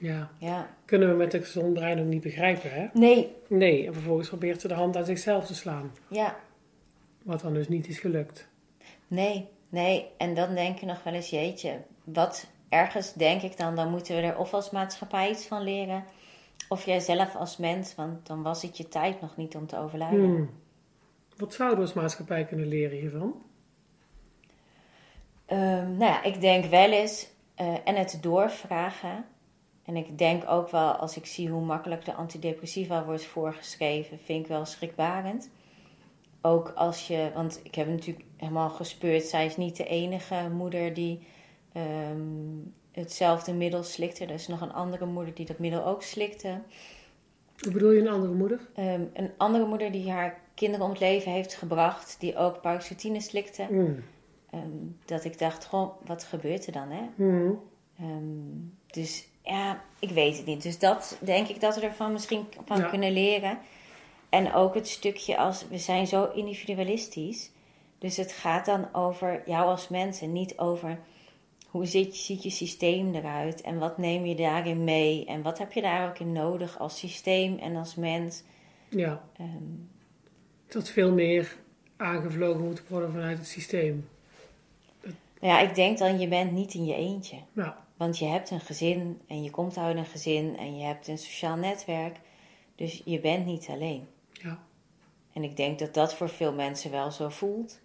Ja, Ja. kunnen we met een gezond brein ook niet begrijpen, hè? Nee. Nee, en vervolgens probeert ze de hand aan zichzelf te slaan. Ja. Wat dan dus niet is gelukt. Nee. Nee. En dan denk je nog wel eens, jeetje, wat ergens denk ik dan, dan moeten we er of als maatschappij iets van leren. Of jij zelf als mens, want dan was het je tijd nog niet om te overlijden. Hmm. Wat zouden we als maatschappij kunnen leren hiervan? Ehm, nou ja, ik denk wel eens eh, en het doorvragen. En ik denk ook wel, als ik zie hoe makkelijk de antidepressiva wordt voorgeschreven, vind ik wel schrikbarend. Ook als je, want ik heb natuurlijk helemaal gespeurd, zij is niet de enige moeder die ehm, hetzelfde middel slikte. Er is nog een andere moeder die dat middel ook slikte. Hoe bedoel je een andere moeder? Ehm, een andere moeder die haar kinderen om het leven heeft gebracht, die ook paroxetine slikte. Mm. Ehm, dat ik dacht, goh, wat gebeurt er dan, hè? Mm. Dus ja, ik weet het niet. Dus dat denk ik dat we ervan misschien van Ja. kunnen leren. En ook het stukje als we zijn zo individualistisch. Dus het gaat dan over jou als mens en niet over hoe ziet, ziet je systeem eruit en wat neem je daarin mee en wat heb je daar ook in nodig als systeem en als mens. Ja, Ehm, dat veel meer aangevlogen moet worden vanuit het systeem. nou ja, ik denk dan je bent niet in je eentje. Ja, Want je hebt een gezin en je komt uit een gezin en je hebt een sociaal netwerk. Dus je bent niet alleen. ja, En ik denk dat dat voor veel mensen wel zo voelt.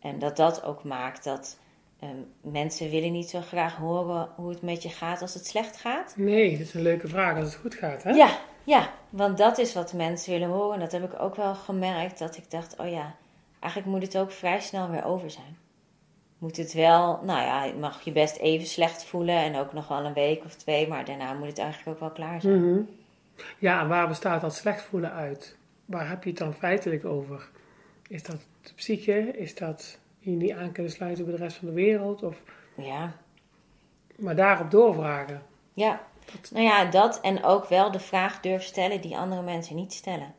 En dat dat ook maakt dat ehm, mensen willen niet zo graag horen hoe het met je gaat als het slecht gaat. nee, dat is een leuke vraag als het goed gaat, hè? Ja, ja, want dat is wat mensen willen horen. En dat heb ik ook wel gemerkt, dat ik dacht, oh ja, eigenlijk moet het ook vrij snel weer over zijn. Moet het wel, nou ja, je mag je best even slecht voelen en ook nog wel een week of twee, maar daarna moet het eigenlijk ook wel klaar zijn. Mhm. Ja, en waar bestaat dat slecht voelen uit? Waar heb je het dan feitelijk over? Is dat de psyche? Is dat je niet aan kunnen sluiten bij de rest van de wereld? Of, Ja, maar daarop doorvragen. ja. Nou ja, dat en ook wel de vraag durven stellen die andere mensen niet stellen.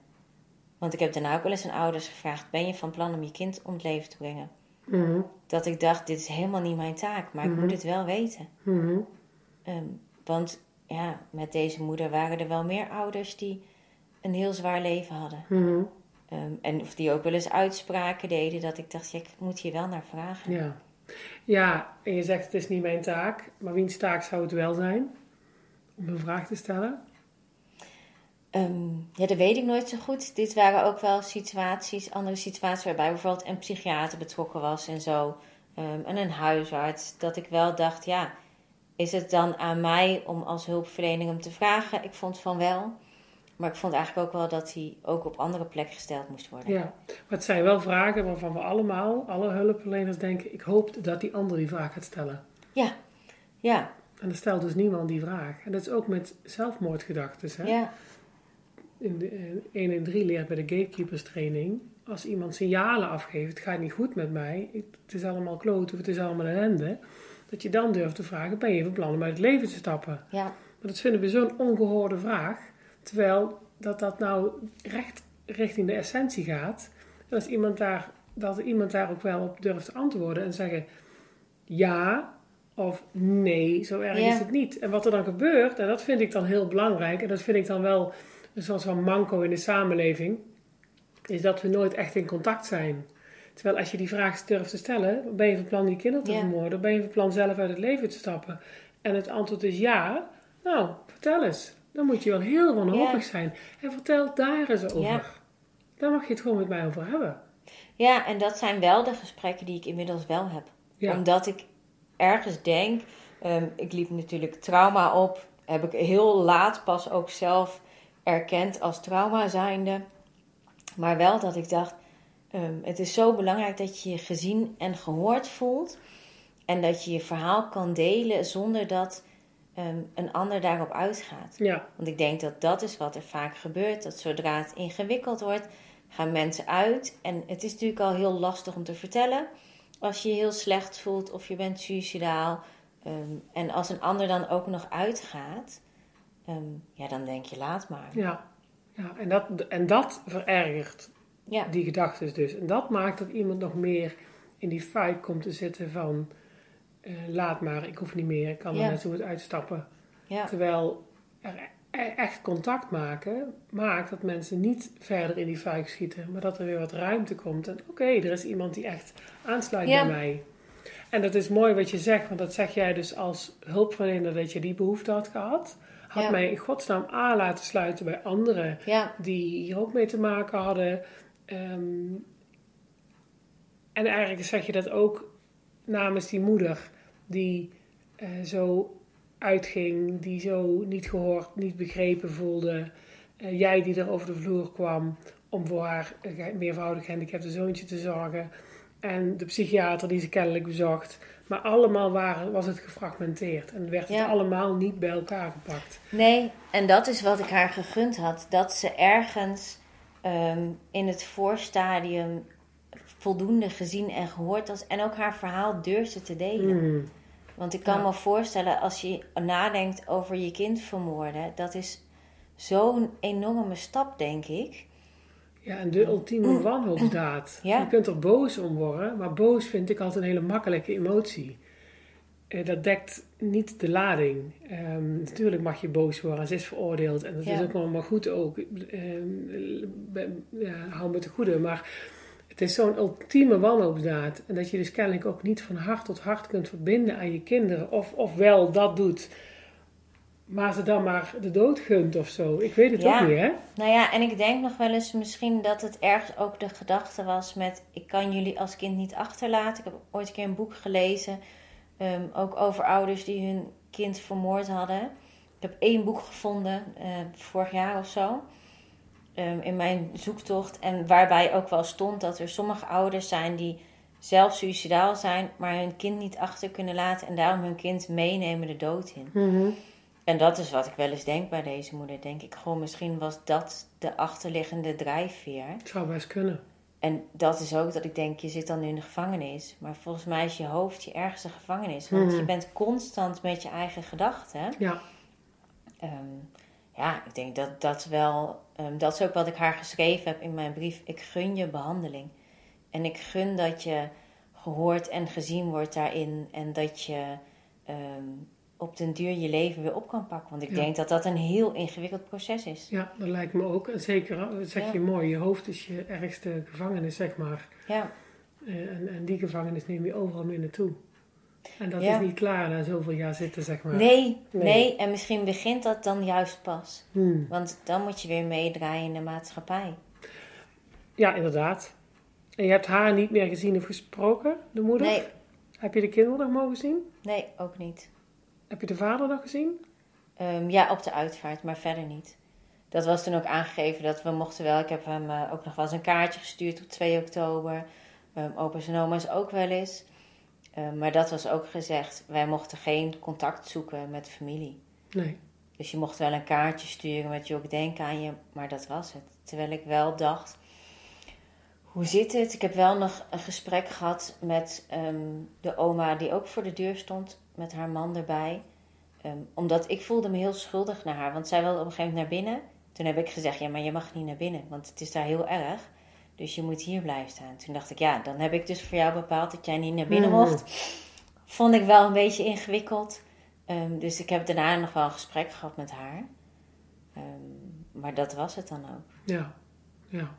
Want ik heb daarna ook wel eens aan ouders gevraagd: ben je van plan om je kind om het leven te brengen? Mhm. Dat ik dacht: dit is helemaal niet mijn taak, maar ik Mhm. moet het wel weten. Mhm. Ehm, want ja, met deze moeder waren er wel meer ouders die een heel zwaar leven hadden. Mhm. Ehm, en of die ook wel eens uitspraken deden dat ik dacht: ja, ik moet hier wel naar vragen. Ja. ja, en je zegt het is niet mijn taak, maar wiens taak zou het wel zijn? Om een vraag te stellen? Ehm, ja, dat weet ik nooit zo goed. Dit waren ook wel situaties, andere situaties waarbij bijvoorbeeld een psychiater betrokken was en zo. Ehm, en een huisarts. Dat ik wel dacht, ja, is het dan aan mij om als hulpverlening hem te vragen? Ik vond van wel. Maar ik vond eigenlijk ook wel dat hij ook op andere plekken gesteld moest worden. Ja, maar het zijn wel vragen waarvan we allemaal, alle hulpverleners denken, ik hoop dat die ander die vraag gaat stellen. Ja, ja, En dan stelt dus niemand die vraag. En dat is ook met zelfmoordgedachten. Hè? ja, In de eh, 1 en 3 leert bij de gatekeepers training. Als iemand signalen afgeeft, het gaat niet goed met mij, het is allemaal kloot of het is allemaal ellende. Dat je dan durft te vragen, ben je van plan om uit het leven te stappen? ja, Maar dat vinden we zo'n ongehoorde vraag. Terwijl dat dat nou recht richting de essentie gaat. En als iemand daar, dat iemand daar ook wel op durft te antwoorden en zeggen ja of nee, zo erg Ja. is het niet. En wat er dan gebeurt, en dat vind ik dan heel belangrijk, en dat vind ik dan wel een soort van manco in de samenleving, is dat we nooit echt in contact zijn. Terwijl als je die vraag durft te stellen, ben je van plan die kinderen te Ja. vermoorden? Ben je van plan zelf uit het leven te stappen? En het antwoord is ja. Nou, vertel eens. Dan moet je wel heel wanhopig zijn. En vertel daar eens over. Ja. Daar mag je het gewoon met mij over hebben. ja, en dat zijn wel de gesprekken die ik inmiddels wel heb. Ja. Omdat ik ergens denk, ehm, ik liep natuurlijk trauma op, heb ik heel laat pas ook zelf erkend als trauma zijnde. Maar wel dat ik dacht, ehm, het is zo belangrijk dat je je gezien en gehoord voelt. En dat je je verhaal kan delen zonder dat ehm, een ander daarop uitgaat. Ja, Want ik denk dat dat is wat er vaak gebeurt. Dat zodra het ingewikkeld wordt, gaan mensen uit. En het is natuurlijk al heel lastig om te vertellen. Als je je heel slecht voelt of je bent suicidaal. ehm, en als een ander dan ook nog uitgaat. Ehm, ja, dan denk je laat maar. ja. ja en, dat, en dat verergert Ja, die gedachten dus. En dat maakt dat iemand nog meer in die fight komt te zitten van... eh, laat maar, ik hoef niet meer, ik kan er Ja. net zo goed uitstappen. ja, Terwijl er e- echt contact maken maakt dat mensen niet verder in die fuik schieten, maar dat er weer wat ruimte komt. En oké, er is iemand die echt aansluit Ja. bij mij. En dat is mooi wat je zegt, want dat zeg jij dus als hulpverlener dat je die behoefte had gehad. Had Ja. mij in godsnaam aan laten sluiten bij anderen ja, die hier ook mee te maken hadden. Ehm, en eigenlijk zeg je dat ook namens die moeder die eh, zo uitging, die zo niet gehoord, niet begrepen voelde. Eh, jij die er over de vloer kwam om voor haar meervoudig gehandicapte zoontje te zorgen. En de psychiater die ze kennelijk bezocht. Maar allemaal waren, was het gefragmenteerd. En werd Ja. het allemaal niet bij elkaar gepakt. Nee, en dat is wat ik haar gegund had. Dat ze ergens ehm, in het voorstadium voldoende gezien en gehoord was. En ook haar verhaal durfde te delen. Hmm. Want ik kan Ja. me voorstellen, als je nadenkt over je kind vermoorden, dat is zo'n enorme stap, denk ik. Ja, en de ultieme wanhoopsdaad. Ja. Je kunt er boos om worden, maar boos vind ik altijd een hele makkelijke emotie. Eh, dat dekt niet de lading. Ehm, natuurlijk mag je boos worden, ze is veroordeeld en dat Ja. is ook allemaal goed ook. Ehm, ja, hou me te goede, maar het is zo'n ultieme wanhoopsdaad. En dat je dus kennelijk ook niet van hart tot hart kunt verbinden aan je kinderen. Of, of wel dat doet, maar ze dan maar de dood gunt of zo. Ik weet het Ja. ook niet, hè? Nou ja, en ik denk nog wel eens misschien dat het ergens ook de gedachte was met... ik kan jullie als kind niet achterlaten. Ik heb ooit een keer een boek gelezen, ehm, ook over ouders die hun kind vermoord hadden. Ik heb één boek gevonden, eh, vorig jaar of zo, ehm, in mijn zoektocht. En waarbij ook wel stond dat er sommige ouders zijn die zelf suicidaal zijn... maar hun kind niet achter kunnen laten en daarom hun kind meenemen de dood in. Mhm. En dat is wat ik wel eens denk bij deze moeder. Denk ik gewoon, misschien was dat de achterliggende drijfveer. Het zou best kunnen. En dat is ook dat ik denk, je zit dan in de gevangenis. Maar volgens mij is je hoofd je ergste gevangenis. Want Mhm. je bent constant met je eigen gedachten. Ja. Ehm, ja, ik denk dat dat wel... ehm, dat is ook wat ik haar geschreven heb in mijn brief. Ik gun je behandeling. En ik gun dat je gehoord en gezien wordt daarin. En dat je ehm, op den duur je leven weer op kan pakken. Want ik Ja. denk dat dat een heel ingewikkeld proces is. Ja, dat lijkt me ook. En zeker, dat zeg Ja. je mooi, je hoofd is je ergste gevangenis, zeg maar. Ja, Eh, En, en die gevangenis neem je overal mee naartoe. En dat Ja. is niet klaar na zoveel jaar zitten, zeg maar. nee, Nee. nee, En misschien begint dat dan juist pas. Hmm. Want dan moet je weer meedraaien in de maatschappij. Ja, inderdaad. En je hebt haar niet meer gezien of gesproken, de moeder? Nee, Heb je de kinderen nog mogen zien? nee, ook niet. Heb je de vader nog gezien? Ehm, ja, op de uitvaart, maar verder niet. Dat was toen ook aangegeven dat we mochten wel. Ik heb hem eh, ook nog wel eens een kaartje gestuurd op 2 oktober. Ehm opa's en oma's ook wel eens. Ehm, maar dat was ook gezegd, wij mochten geen contact zoeken met familie. Nee. Dus je mocht wel een kaartje sturen met Jok, denk aan je, maar dat was het. Terwijl ik wel dacht, hoe zit het? Ik heb wel nog een gesprek gehad met ehm, de oma die ook voor de deur stond, met haar man erbij. Ehm, omdat ik voelde me heel schuldig naar haar, want zij wilde op een gegeven moment naar binnen. Toen heb ik gezegd, ja, maar je mag niet naar binnen, want het is daar heel erg. Dus je moet hier blijven staan. Toen dacht ik, ja, dan heb ik dus voor jou bepaald dat jij niet naar binnen Mhm. mocht. Vond ik wel een beetje ingewikkeld. Ehm, dus ik heb daarna nog wel een gesprek gehad met haar. Maar dat was het dan ook. Ja. ja.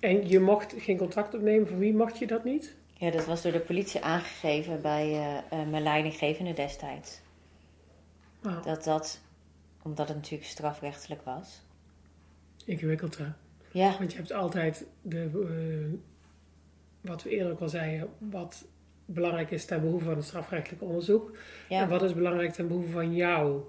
En je mocht geen contact opnemen. Voor wie mocht je dat niet? Ja, dat was door de politie aangegeven bij eh, eh, mijn leidinggevende destijds. Dat dat, omdat het natuurlijk strafrechtelijk was. ingewikkeld hè. Ja, Want je hebt altijd de, eh, wat we eerder ook al zeiden, wat belangrijk is ten behoeve van het strafrechtelijk onderzoek. ja. En wat is belangrijk ten behoeve van jou?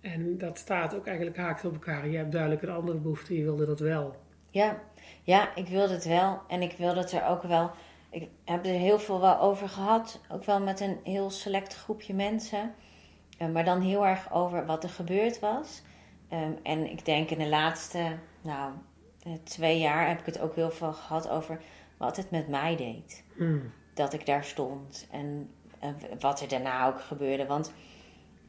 En dat staat ook eigenlijk haaks op elkaar. Je hebt duidelijk een andere behoefte, je wilde dat wel. Ja, ja, ik wilde het wel. En ik wilde het er ook wel. Ik heb er heel veel wel over gehad. Ook wel met een heel select groepje mensen. Eh, maar dan heel erg over wat er gebeurd was. Ehm, en ik denk in de laatste, nou, eh, twee jaar heb ik het ook heel veel gehad over wat het met mij deed. Hmm. Dat ik daar stond. En, en wat er daarna ook gebeurde. Want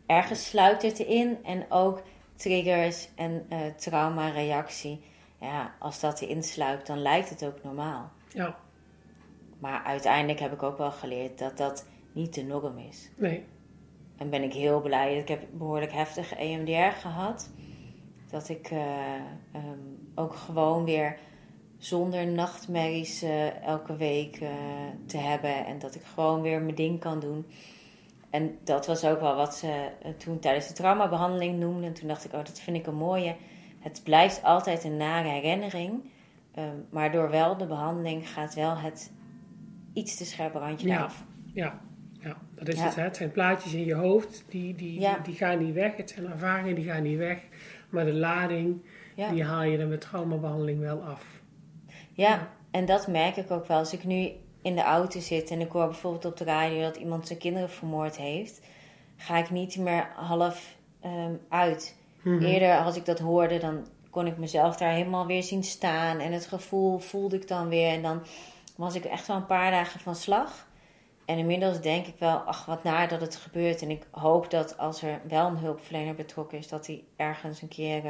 ergens sluit het in. En ook triggers en eh traumareactie. Ja, als dat erin sluipt, dan lijkt het ook normaal. Ja, Maar uiteindelijk heb ik ook wel geleerd dat dat niet de norm is. nee. En ben ik heel blij. Ik heb behoorlijk heftige EMDR gehad. Dat ik eh, ehm, ook gewoon weer zonder nachtmerries eh, elke week eh, te hebben. En dat ik gewoon weer mijn ding kan doen. En dat was ook wel wat ze toen tijdens de traumabehandeling noemden. En toen dacht ik, oh, dat vind ik een mooie. Het blijft altijd een nare herinnering. ehm, maar door wel de behandeling gaat wel het iets te scherpe randje Ja. af. Ja, Ja, dat is Ja. het. Hè? Het zijn plaatjes in je hoofd, die, die, Ja. die gaan niet weg. Het zijn ervaringen, die gaan niet weg. Maar de lading, die haal je er met traumabehandeling wel af. Ja, en dat merk ik ook wel. Als ik nu in de auto zit en ik hoor bijvoorbeeld op de radio dat iemand zijn kinderen vermoord heeft, ga ik niet meer half ehm, uit. Mhm. Eerder, als ik dat hoorde, dan kon ik mezelf daar helemaal weer zien staan. En het gevoel voelde ik dan weer. En dan was ik echt wel een paar dagen van slag. En inmiddels denk ik wel, ach wat naar dat het gebeurt. En ik hoop dat als er wel een hulpverlener betrokken is, dat hij ergens een keer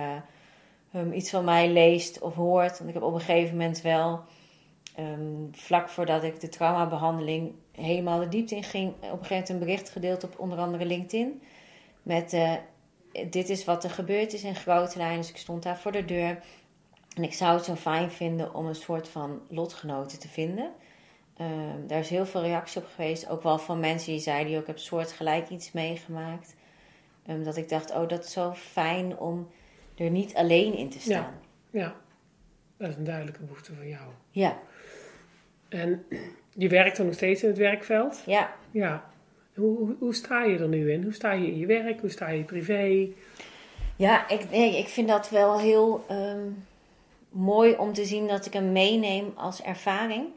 um, iets van mij leest of hoort. Want ik heb op een gegeven moment wel, ehm, vlak voordat ik de traumabehandeling helemaal de diepte in ging, op een gegeven moment een bericht gedeeld op onder andere LinkedIn. Met eh, dit is wat er gebeurd is in grote lijnen. Dus ik stond daar voor de deur. En ik zou het zo fijn vinden om een soort van lotgenoten te vinden. Ehm, daar is heel veel reactie op geweest. Ook wel van mensen die zeiden, "Joh, ik heb soortgelijk iets meegemaakt. Ehm, dat ik dacht, oh, dat is zo fijn om er niet alleen in te staan. Ja, dat is een duidelijke behoefte van jou. Ja, En je werkt dan nog steeds in het werkveld? ja. Ja. Hoe, hoe, sta je er nu in? Hoe sta je in je werk? Hoe sta je privé? Ja, ik, nee, ik vind dat wel heel ehm, mooi om te zien dat ik hem meeneem als ervaring.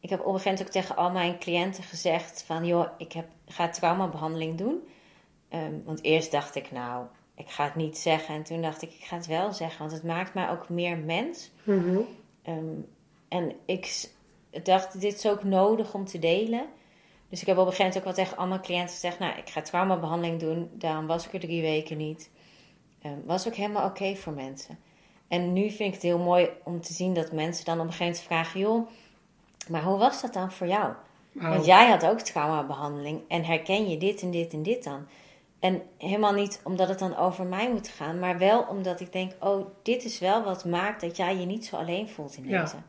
Ik heb op een gegeven moment ook tegen al mijn cliënten gezegd van... joh, ik heb, ga traumabehandeling doen. Ehm, want eerst dacht ik, nou, ik ga het niet zeggen. En toen dacht ik, ik ga het wel zeggen. Want het maakt mij ook meer mens. Mhm. Ehm, en ik dacht, dit is ook nodig om te delen. Dus ik heb op een gegeven moment ook wel tegen al mijn cliënten gezegd... nou, ik ga traumabehandeling doen. Daarom was ik er drie weken niet. Ehm, was ook helemaal oké voor mensen. En nu vind ik het heel mooi om te zien dat mensen dan op een gegeven moment vragen... joh, maar hoe was dat dan voor jou? Want jij had ook traumabehandeling en herken je dit en dit en dit dan? En helemaal niet omdat het dan over mij moet gaan, maar wel omdat ik denk: oh, dit is wel wat maakt dat jij je niet zo alleen voelt in Ja.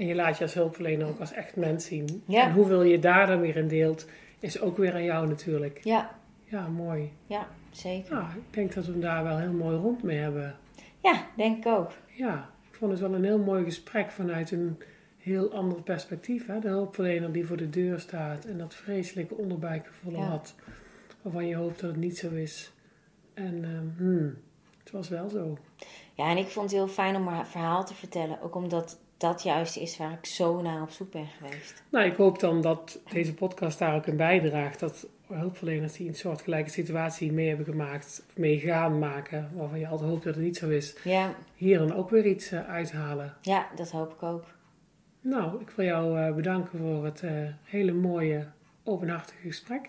En je laat je als hulpverlener ook als echt mens zien. Ja. En hoeveel je daar dan weer in deelt, is ook weer aan jou natuurlijk. Ja, Ja, mooi. ja, zeker. Ja, ik denk dat we hem daar wel heel mooi rond mee hebben. Ja, denk ik ook. Ja, ik vond het wel een heel mooi gesprek vanuit een heel ander perspectief. Hè? De hulpverlener die voor de deur staat en dat vreselijke onderbuikgevoel Ja. had. Waarvan je hoopt dat het niet zo is. En ehm, hmm, het was wel zo. Ja, en ik vond het heel fijn om mijn verhaal te vertellen, ook omdat dat juist is waar ik zo naar op zoek ben geweest. Nou, ik hoop dan dat deze podcast daar ook in bijdraagt. Dat hulpverleners die een soortgelijke situatie mee hebben gemaakt, of mee gaan maken, waarvan je altijd hoopt dat het niet zo is, Ja, hier dan ook weer iets eh, uithalen. ja, dat hoop ik ook. Nou, ik wil jou eh, bedanken voor het eh, hele mooie, openhartige gesprek.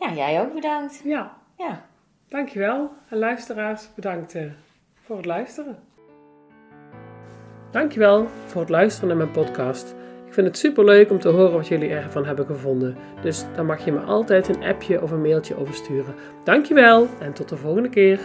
Ja, jij ook bedankt. Ja, Ja. dankjewel. En luisteraars, bedankt voor het luisteren. Dankjewel voor het luisteren naar mijn podcast. Ik vind het super leuk om te horen wat jullie ervan hebben gevonden. Dus dan mag je me altijd een appje of een mailtje over sturen. Dankjewel en tot de volgende keer.